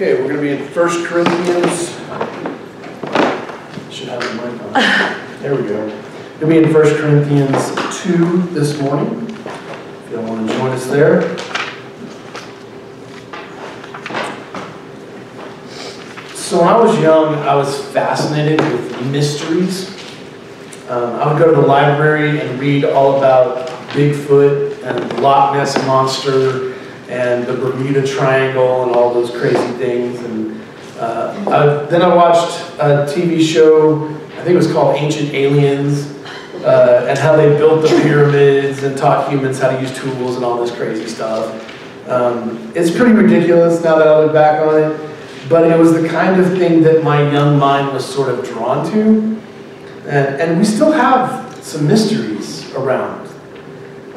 Okay, we're going to be in 1 Corinthians. Should have the mic on. There we go. To be in 1 Corinthians 2 this morning. If you want to join us there. So when I was young, I was fascinated with mysteries. Um, I would go to the library and read all about Bigfoot and Loch Ness Monster and the Bermuda Triangle and all those crazy things. And uh, then I watched a TV show, I think it was called Ancient Aliens, uh, and how they built the pyramids and taught humans how to use tools and all this crazy stuff. Um, it's pretty ridiculous now that I look back on it, but it was the kind of thing that my young mind was sort of drawn to. And, and we still have some mysteries around.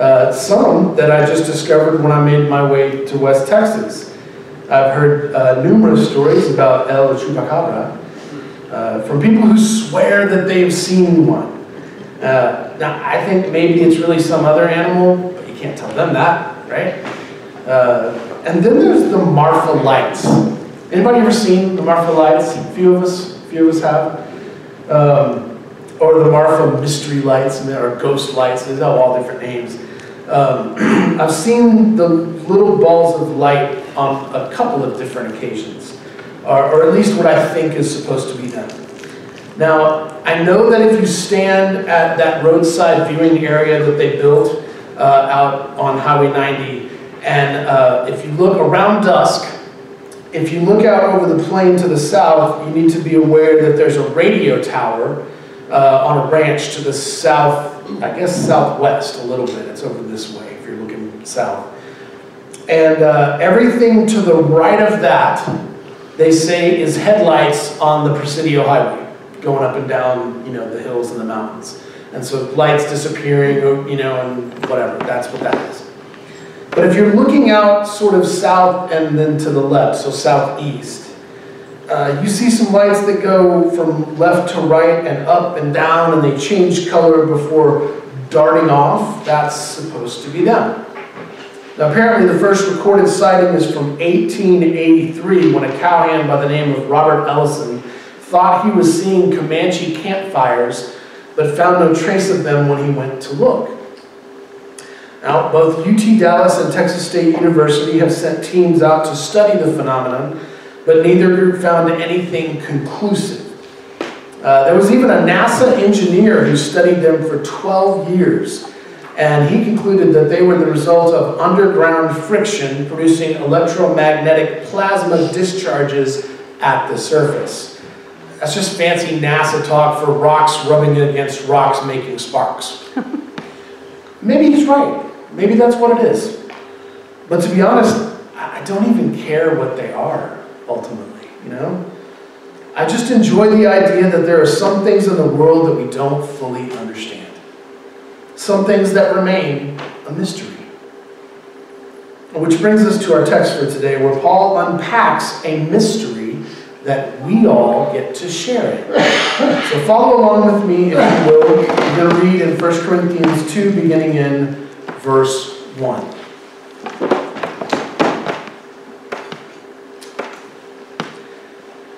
Uh, some that I just discovered when I made my way to West Texas. I've heard uh, numerous stories about El Chupacabra uh, from people who swear that they've seen one. Uh, now, I think maybe it's really some other animal, but you can't tell them that, right? Uh, and then there's the Marfa lights. Anybody ever seen the Marfa lights? A few of us, a few of us have. Um, or the Marfa mystery lights, or ghost lights, they have all different names. Um, I've seen the little balls of light on a couple of different occasions, or, or at least what I think is supposed to be them. Now, I know that if you stand at that roadside viewing area that they built uh, out on Highway 90, and uh, if you look around dusk, if you look out over the plain to the south, you need to be aware that there's a radio tower uh, on a ranch to the south, I guess southwest a little bit. It's over this way if you're looking south. And uh, everything to the right of that, they say, is headlights on the Presidio Highway, going up and down, you know, the hills and the mountains. And so lights disappearing, you know, and whatever, that's what that is. But if you're looking out sort of south and then to the left, so southeast, uh, you see some lights that go from left to right and up and down and they change color before darting off. That's supposed to be them. Now apparently the first recorded sighting is from 1883 when a cowhand by the name of Robert Ellison thought he was seeing Comanche campfires but found no trace of them when he went to look. Now, both UT Dallas and Texas State University have sent teams out to study the phenomenon but neither group found anything conclusive. Uh, there was even a NASA engineer who studied them for 12 years, and he concluded that they were the result of underground friction producing electromagnetic plasma discharges at the surface. That's just fancy NASA talk for rocks rubbing against rocks making sparks. Maybe he's right. Maybe that's what it is. But to be honest, I don't even care what they are ultimately, you know? I just enjoy the idea that there are some things in the world that we don't fully understand. Some things that remain a mystery. Which brings us to our text for today, where Paul unpacks a mystery that we all get to share. So follow along with me, if you will. We're going to read in 1 Corinthians 2, beginning in verse 1.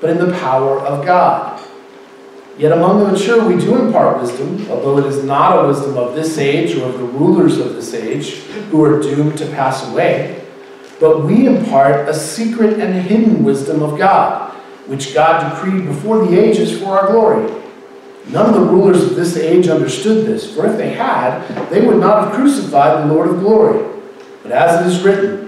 but in the power of God. Yet among the mature we do impart wisdom, although it is not a wisdom of this age or of the rulers of this age, who are doomed to pass away. But we impart a secret and hidden wisdom of God, which God decreed before the ages for our glory. None of the rulers of this age understood this, for if they had, they would not have crucified the Lord of glory. But as it is written,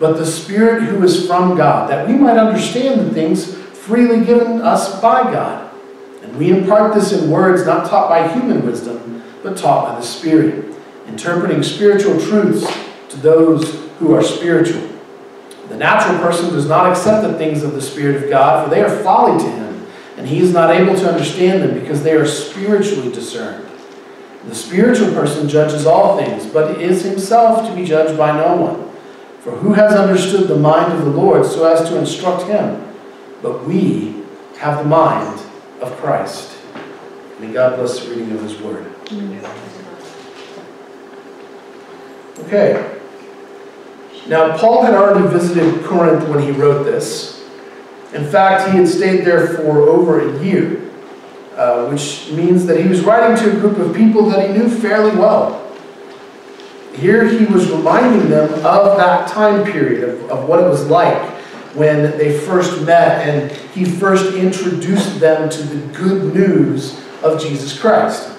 but the Spirit who is from God, that we might understand the things freely given us by God. And we impart this in words not taught by human wisdom, but taught by the Spirit, interpreting spiritual truths to those who are spiritual. The natural person does not accept the things of the Spirit of God, for they are folly to him, and he is not able to understand them because they are spiritually discerned. The spiritual person judges all things, but is himself to be judged by no one. For who has understood the mind of the Lord so as to instruct him? But we have the mind of Christ. May God bless the reading of his word. Okay. Now, Paul had already visited Corinth when he wrote this. In fact, he had stayed there for over a year, uh, which means that he was writing to a group of people that he knew fairly well. Here he was reminding them of that time period, of, of what it was like when they first met, and he first introduced them to the good news of Jesus Christ.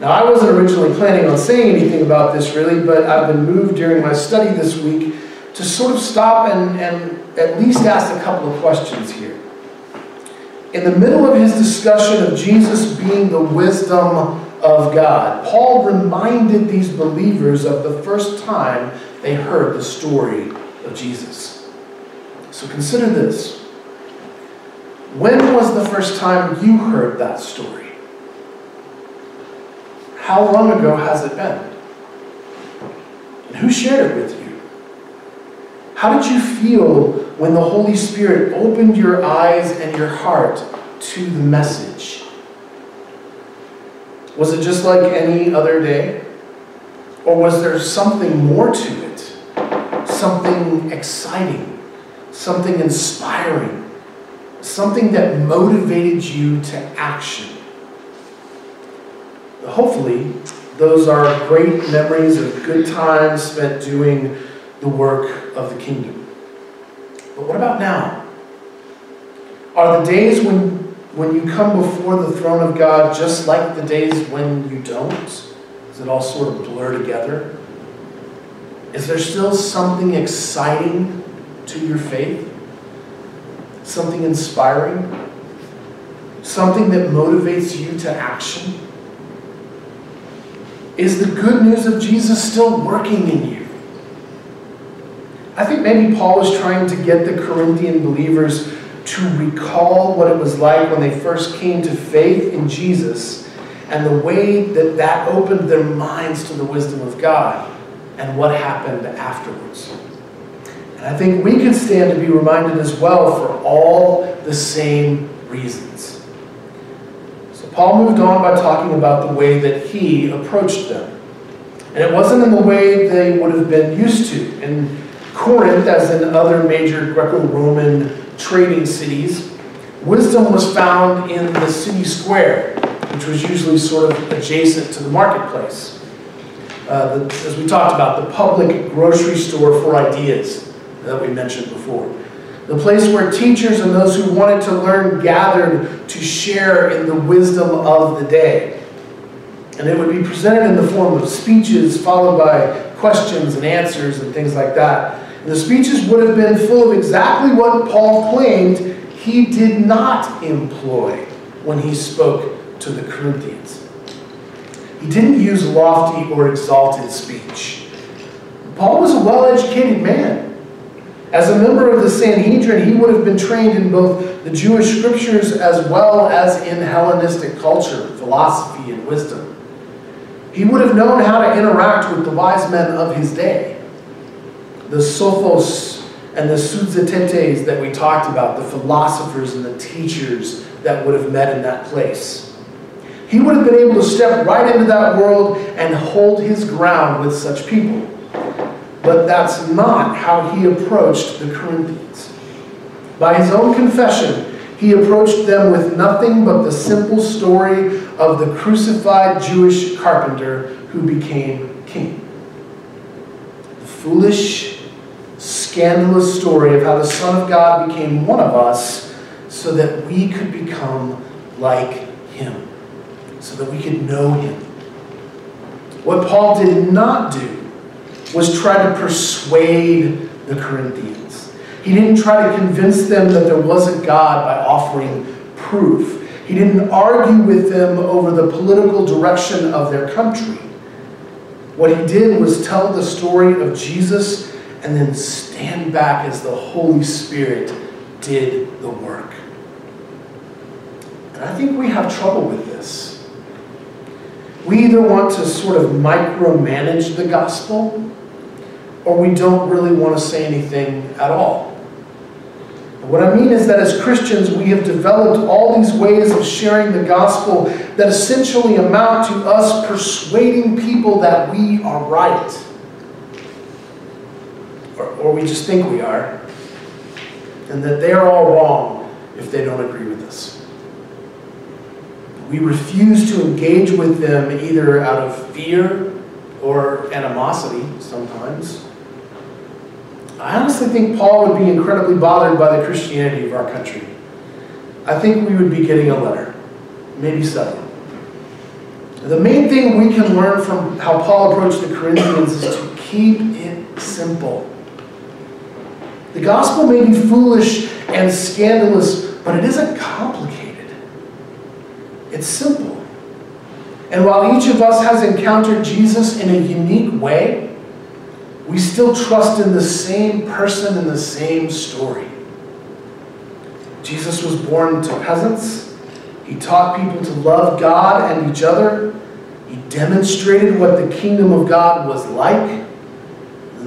Now, I wasn't originally planning on saying anything about this really, but I've been moved during my study this week to sort of stop and, and at least ask a couple of questions here. In the middle of his discussion of Jesus being the wisdom of God, Paul reminded these believers of the first time they heard the story of Jesus. So consider this. When was the first time you heard that story? How long ago has it been? And who shared it with you? How did you feel when the Holy Spirit opened your eyes and your heart to the message? Was it just like any other day? Or was there something more to it? Something exciting, something inspiring, something that motivated you to action? hopefully, those are great memories of good times spent doing the work of the kingdom. But what about now? Are the days when, when you come before the throne of God just like the days when you don't? Does it all sort of blur together? Is there still something exciting to your faith? Something inspiring? Something that motivates you to action? Is the good news of Jesus still working in you? I think maybe Paul was trying to get the Corinthian believers to recall what it was like when they first came to faith in Jesus and the way that that opened their minds to the wisdom of God and what happened afterwards. And I think we can stand to be reminded as well for all the same reasons. So Paul moved on by talking about the way that he approached them. And it wasn't in the way they would have been used to. In Corinth, as in other major Greco-Roman trading cities, wisdom was found in the city square, which was usually sort of adjacent to the marketplace. Uh, the, as we talked about, the public grocery store for ideas that we mentioned before the place where teachers and those who wanted to learn gathered to share in the wisdom of the day. And it would be presented in the form of speeches followed by questions and answers and things like that. The speeches would have been full of exactly what Paul claimed he did not employ when he spoke to the Corinthians. He didn't use lofty or exalted speech. Paul was a well educated man. As a member of the Sanhedrin, he would have been trained in both the Jewish scriptures as well as in Hellenistic culture, philosophy, and wisdom. He would have known how to interact with the wise men of his day. The sophos and the soothetetes that we talked about, the philosophers and the teachers that would have met in that place. He would have been able to step right into that world and hold his ground with such people. But that's not how he approached the Corinthians. By his own confession, he approached them with nothing but the simple story of the crucified Jewish carpenter who became king. The foolish, scandalous story of how the Son of God became one of us so that we could become like him, so that we could know him. What Paul did not do was try to persuade the Corinthians. He didn't try to convince them that there was a God by offering proof. He didn't argue with them over the political direction of their country. What he did was tell the story of Jesus and then stand back as the Holy Spirit did the work. And I think we have trouble with this. We either want to sort of micromanage the gospel or we don't really want to say anything at all. What I mean is that as Christians, we have developed all these ways of sharing the gospel that essentially amount to us persuading people that we are right. Or, we just think we are. And that they are all wrong if they don't agree with us. We refuse to engage with them either out of fear or animosity sometimes. I honestly think Paul would be incredibly bothered by the Christianity of our country. I think we would be getting a letter, maybe several. The main thing we can learn from how Paul approached the Corinthians is to keep it simple. The gospel may be foolish and scandalous, but it isn't complicated. It's simple. And while each of us has encountered Jesus in a unique way, we still trust in the same person and the same story. Jesus was born to peasants. He taught people to love God and each other. He demonstrated what the kingdom of God was like.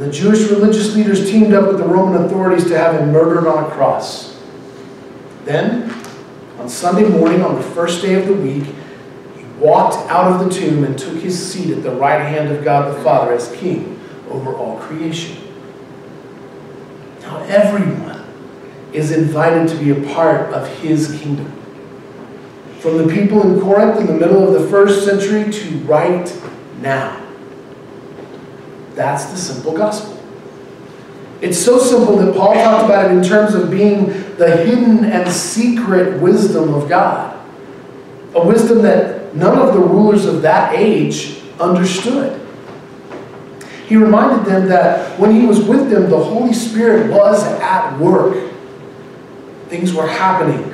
The Jewish religious leaders teamed up with the Roman authorities to have him murdered on a cross. Then, on Sunday morning, on the first day of the week, he walked out of the tomb and took his seat at the right hand of God the Father as king over all creation. Now, everyone is invited to be a part of his kingdom. From the people in Corinth in the middle of the first century to right now. That's the simple gospel. It's so simple that Paul talked about it in terms of being the hidden and secret wisdom of God. A wisdom that none of the rulers of that age understood. He reminded them that when he was with them, the Holy Spirit was at work. Things were happening.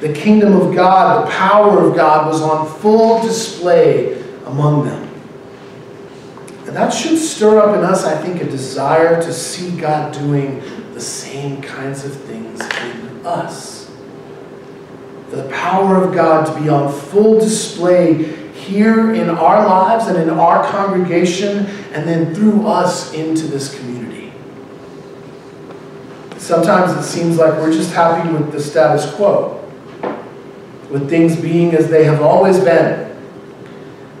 The kingdom of God, the power of God was on full display among them. That should stir up in us, I think, a desire to see God doing the same kinds of things in us. The power of God to be on full display here in our lives and in our congregation, and then through us into this community. Sometimes it seems like we're just happy with the status quo, with things being as they have always been.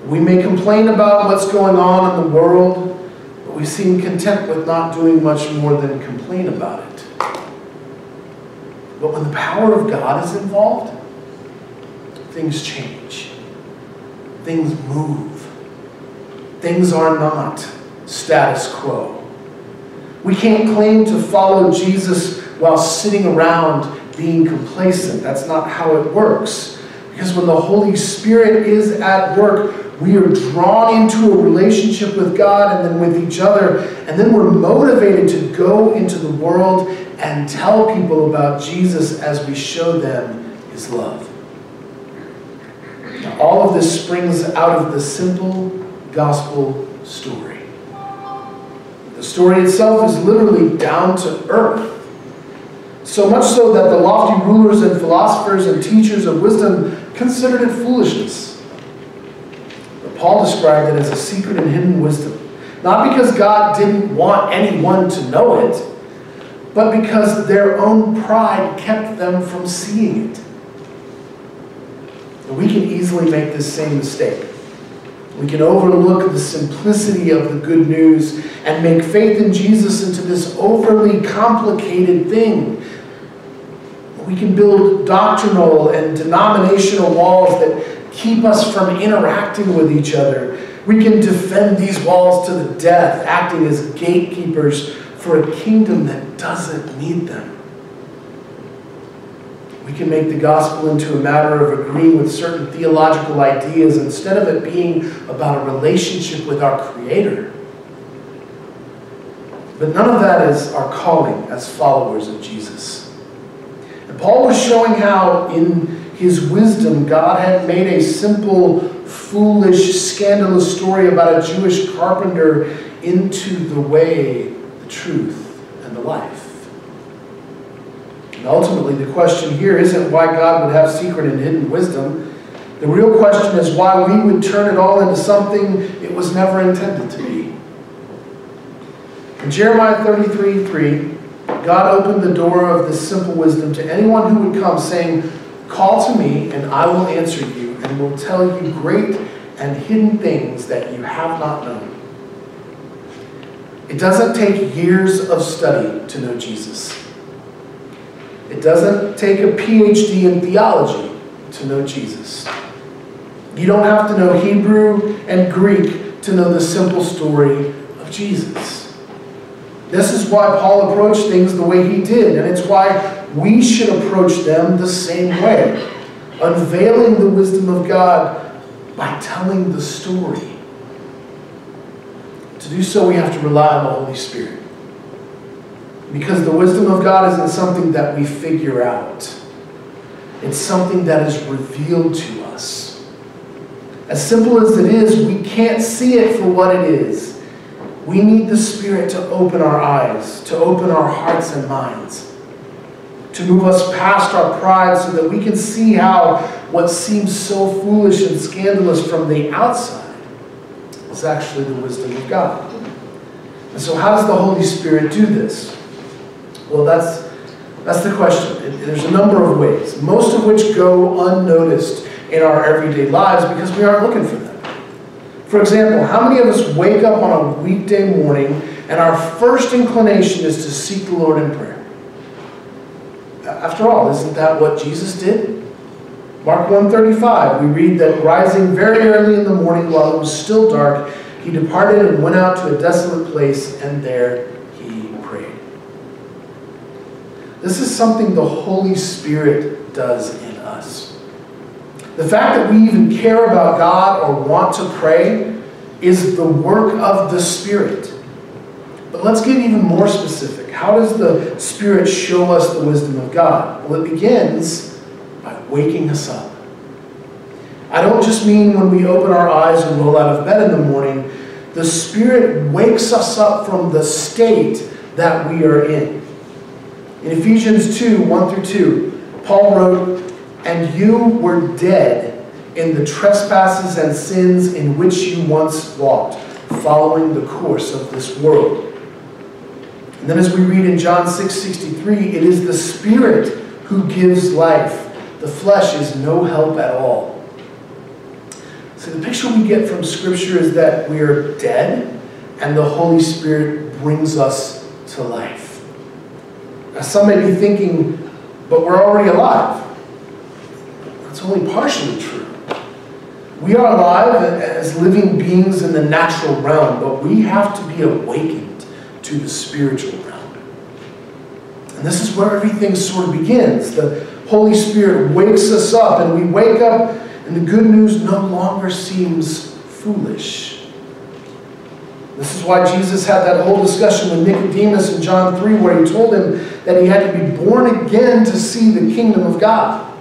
We may complain about what's going on in the world, but we seem content with not doing much more than complain about it. But when the power of God is involved, things change things move. Things are not status quo. We can't claim to follow Jesus while sitting around being complacent. That's not how it works. Because when the Holy Spirit is at work, we are drawn into a relationship with God and then with each other. And then we're motivated to go into the world and tell people about Jesus as we show them his love. All of this springs out of the simple gospel story. The story itself is literally down to earth. So much so that the lofty rulers and philosophers and teachers of wisdom considered it foolishness. Paul described it as a secret and hidden wisdom. Not because God didn't want anyone to know it, but because their own pride kept them from seeing it. And we can easily make this same mistake. We can overlook the simplicity of the good news and make faith in Jesus into this overly complicated thing. We can build doctrinal and denominational walls that keep us from interacting with each other. We can defend these walls to the death, acting as gatekeepers for a kingdom that doesn't need them. We can make the gospel into a matter of agreeing with certain theological ideas instead of it being about a relationship with our Creator. But none of that is our calling as followers of Jesus. And Paul was showing how, in his wisdom, God had made a simple, foolish, scandalous story about a Jewish carpenter into the way, the truth, and the life. And ultimately, the question here isn't why God would have secret and hidden wisdom. The real question is why we would turn it all into something it was never intended to be. In Jeremiah 33 3, God opened the door of this simple wisdom to anyone who would come, saying, Call to me, and I will answer you, and will tell you great and hidden things that you have not known. It doesn't take years of study to know Jesus. It doesn't take a PhD in theology to know Jesus. You don't have to know Hebrew and Greek to know the simple story of Jesus. This is why Paul approached things the way he did, and it's why we should approach them the same way, unveiling the wisdom of God by telling the story. To do so, we have to rely on the Holy Spirit. Because the wisdom of God isn't something that we figure out. It's something that is revealed to us. As simple as it is, we can't see it for what it is. We need the Spirit to open our eyes, to open our hearts and minds, to move us past our pride so that we can see how what seems so foolish and scandalous from the outside is actually the wisdom of God. And so, how does the Holy Spirit do this? Well, that's, that's the question. There's a number of ways, most of which go unnoticed in our everyday lives because we aren't looking for them. For example, how many of us wake up on a weekday morning and our first inclination is to seek the Lord in prayer? After all, isn't that what Jesus did? Mark 135, we read that rising very early in the morning while it was still dark, he departed and went out to a desolate place, and there he prayed. this is something the Holy Spirit does in us. The fact that we even care about God or want to pray is the work of the Spirit. But let's get even more specific. How does the Spirit show us the wisdom of God? Well, it begins by waking us up. I don't just mean when we open our eyes and roll out of bed in the morning. The Spirit wakes us up from the state that we are in. In Ephesians 2 1 through 2, Paul wrote, And you were dead in the trespasses and sins in which you once walked, following the course of this world. And then, as we read in John 6 63, it is the Spirit who gives life. The flesh is no help at all. So, the picture we get from Scripture is that we are dead, and the Holy Spirit brings us to life. Now, some may be thinking, but we're already alive. That's only partially true. We are alive as living beings in the natural realm, but we have to be awakened to the spiritual realm. And this is where everything sort of begins. The Holy Spirit wakes us up, and we wake up, and the good news no longer seems foolish. This is why Jesus had that whole discussion with Nicodemus in John 3, where he told him that he had to be born again to see the kingdom of God.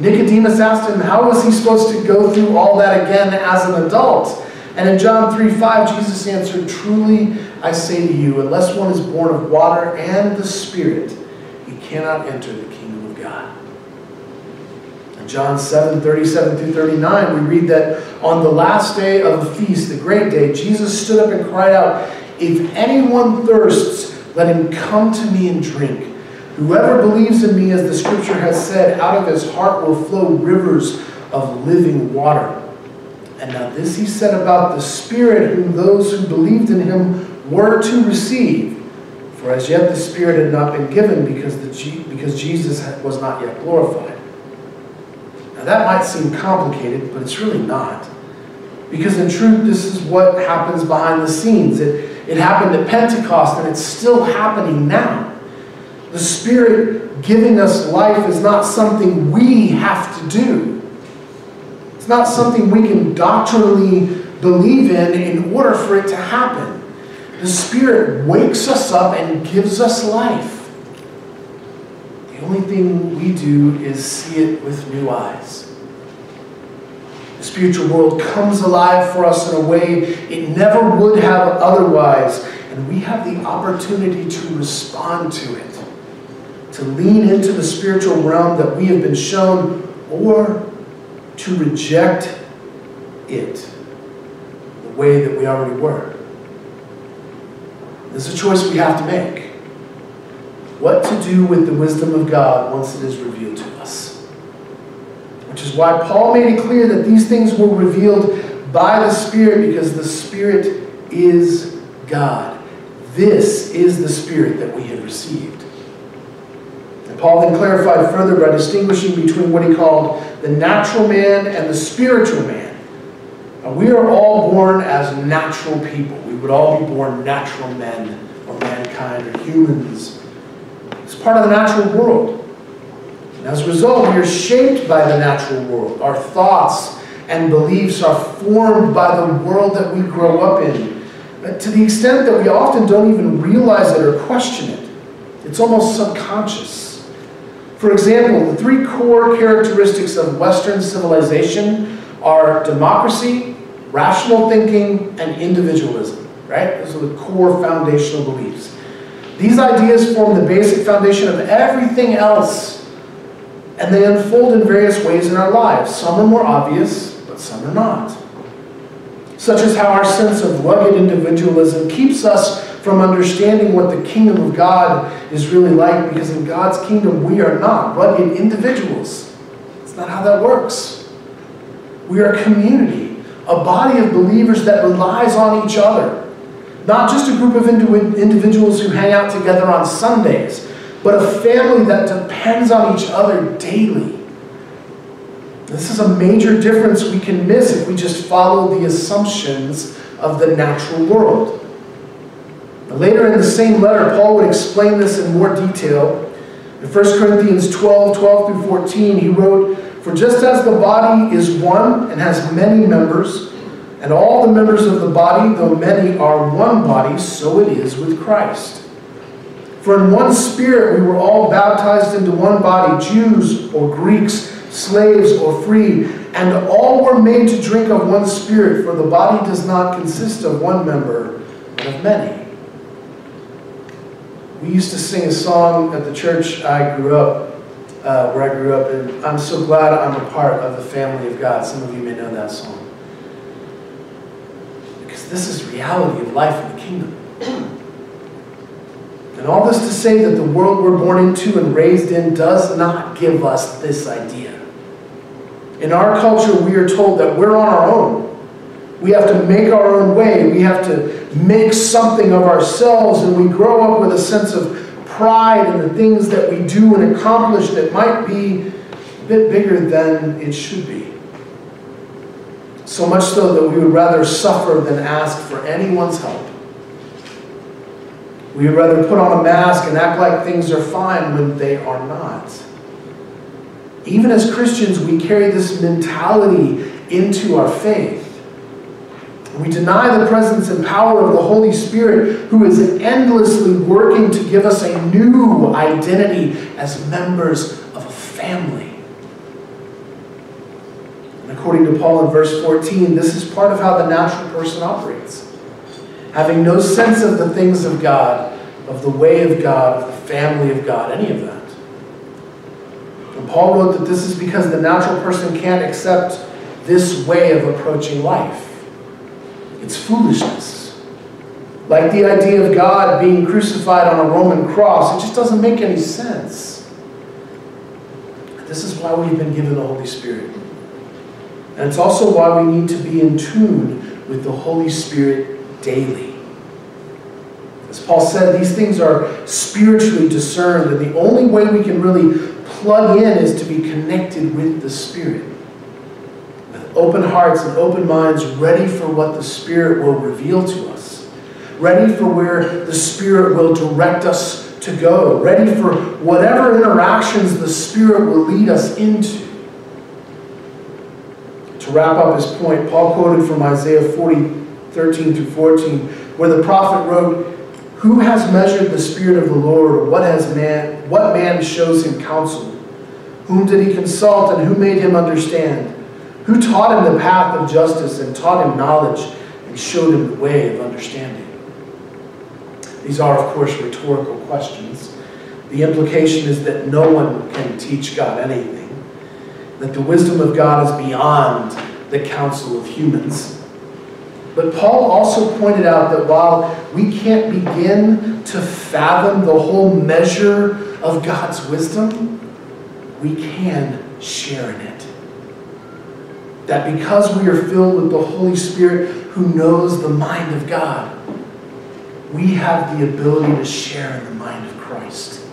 Nicodemus asked him, How was he supposed to go through all that again as an adult? And in John 3 5, Jesus answered, Truly I say to you, unless one is born of water and the Spirit, he cannot enter the kingdom of God. In John 7, 37 through 39, we read that on the last day of the feast, the great day, Jesus stood up and cried out, If anyone thirsts, let him come to me and drink. Whoever believes in me, as the scripture has said, out of his heart will flow rivers of living water. And now this he said about the Spirit, whom those who believed in him were to receive. For as yet the Spirit had not been given because, the, because Jesus was not yet glorified. Now that might seem complicated, but it's really not. Because in truth, this is what happens behind the scenes. It, It happened at Pentecost and it's still happening now. The Spirit giving us life is not something we have to do. Not something we can doctrinally believe in in order for it to happen. The Spirit wakes us up and gives us life. The only thing we do is see it with new eyes. The spiritual world comes alive for us in a way it never would have otherwise, and we have the opportunity to respond to it, to lean into the spiritual realm that we have been shown, or to reject it the way that we already were. There's a choice we have to make. What to do with the wisdom of God once it is revealed to us. Which is why Paul made it clear that these things were revealed by the Spirit because the Spirit is God. This is the Spirit that we have received. Paul then clarified further by distinguishing between what he called the natural man and the spiritual man. Now, we are all born as natural people. We would all be born natural men or mankind or humans. It's part of the natural world. And as a result, we are shaped by the natural world. Our thoughts and beliefs are formed by the world that we grow up in. But to the extent that we often don't even realize it or question it, it's almost subconscious. For example, the three core characteristics of Western civilization are democracy, rational thinking, and individualism, right? Those are the core foundational beliefs. These ideas form the basic foundation of everything else, and they unfold in various ways in our lives. Some are more obvious, but some are not. Such as how our sense of rugged individualism keeps us from understanding what the kingdom of God is really like, because in God's kingdom we are not rugged individuals. It's not how that works. We are a community a body of believers that relies on each other. Not just a group of individuals who hang out together on Sundays, but a family that depends on each other daily. This is a major difference we can miss if we just follow the assumptions of the natural world. Later in the same letter, Paul would explain this in more detail. In 1 Corinthians 12 12 through 14, he wrote, for just as the body is one and has many members, and all the members of the body, though many, are one body, so it is with Christ. For in one spirit we were all baptized into one body, Jews or Greeks, slaves or free, and all were made to drink of one spirit, for the body does not consist of one member, but of many. We used to sing a song at the church I grew up uh, where I grew up, and I'm so glad I'm a part of the family of God. Some of you may know that song. Because this is reality of life in the kingdom. And all this to say that the world we're born into and raised in does not give us this idea. In our culture, we are told that we're on our own. We have to make our own way. We have to make something of ourselves, and we grow up with a sense of pride in the things that we do and accomplish that might be a bit bigger than it should be. So much so that we would rather suffer than ask for anyone's help. We would rather put on a mask and act like things are fine when they are not. Even as Christians, we carry this mentality into our faith. We deny the presence and power of the Holy Spirit, who is endlessly working to give us a new identity as members of a family. And according to Paul in verse 14, this is part of how the natural person operates. Having no sense of the things of God, of the way of God, of the family of God, any of that. And Paul wrote that this is because the natural person can't accept this way of approaching life. It's foolishness. Like the idea of God being crucified on a Roman cross, it just doesn't make any sense. This is why we've been given the Holy Spirit. And it's also why we need to be in tune with the Holy Spirit daily. As Paul said, these things are spiritually discerned, and the only way we can really plug in is to be connected with the Spirit open hearts and open minds, ready for what the Spirit will reveal to us. ready for where the Spirit will direct us to go, ready for whatever interactions the Spirit will lead us into. To wrap up his point, Paul quoted from Isaiah 40, 13 through 14, where the prophet wrote, Who has measured the Spirit of the Lord, or what has man what man shows him counsel? Whom did he consult, and who made him understand? Who taught him the path of justice, and taught him knowledge, and showed him the way of understanding? These are, of course, rhetorical questions. The implication is that no one can teach God anything that the wisdom of God is beyond the counsel of humans. But Paul also pointed out that while we can't begin to fathom the whole measure of God's wisdom, we can share in it. That because we are filled with the Holy Spirit who knows the mind of God, we have the ability to share in the mind of Christ.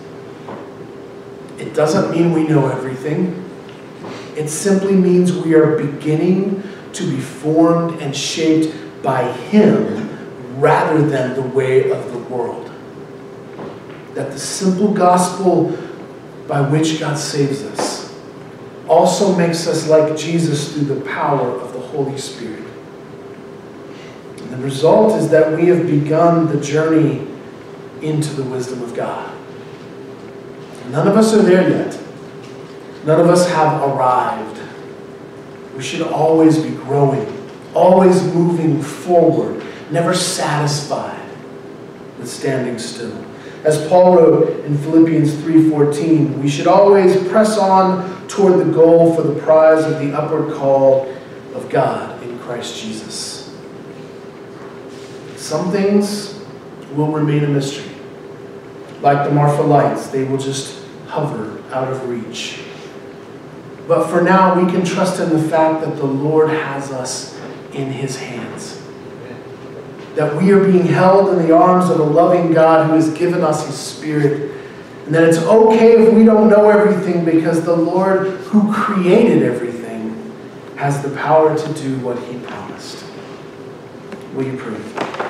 It doesn't mean we know everything. It simply means we are beginning to be formed and shaped by Him rather than the way of the world. That the simple gospel by which God saves us also makes us like Jesus through the power of the Holy Spirit. And the result is that we have begun the journey into the wisdom of God. None of us are there yet. None of us have arrived. We should always be growing, always moving forward, never satisfied with standing still. As Paul wrote in Philippians 3:14, we should always press on toward the goal for the prize of the upward call of God in Christ Jesus. Some things will remain a mystery. Like the Marfa lights, they will just hover out of reach. But for now, we can trust in the fact that the Lord has us in his hands. That we are being held in the arms of a loving God who has given us his Spirit. And that it's okay if we don't know everything because the Lord who created everything has the power to do what he promised. Will you pray?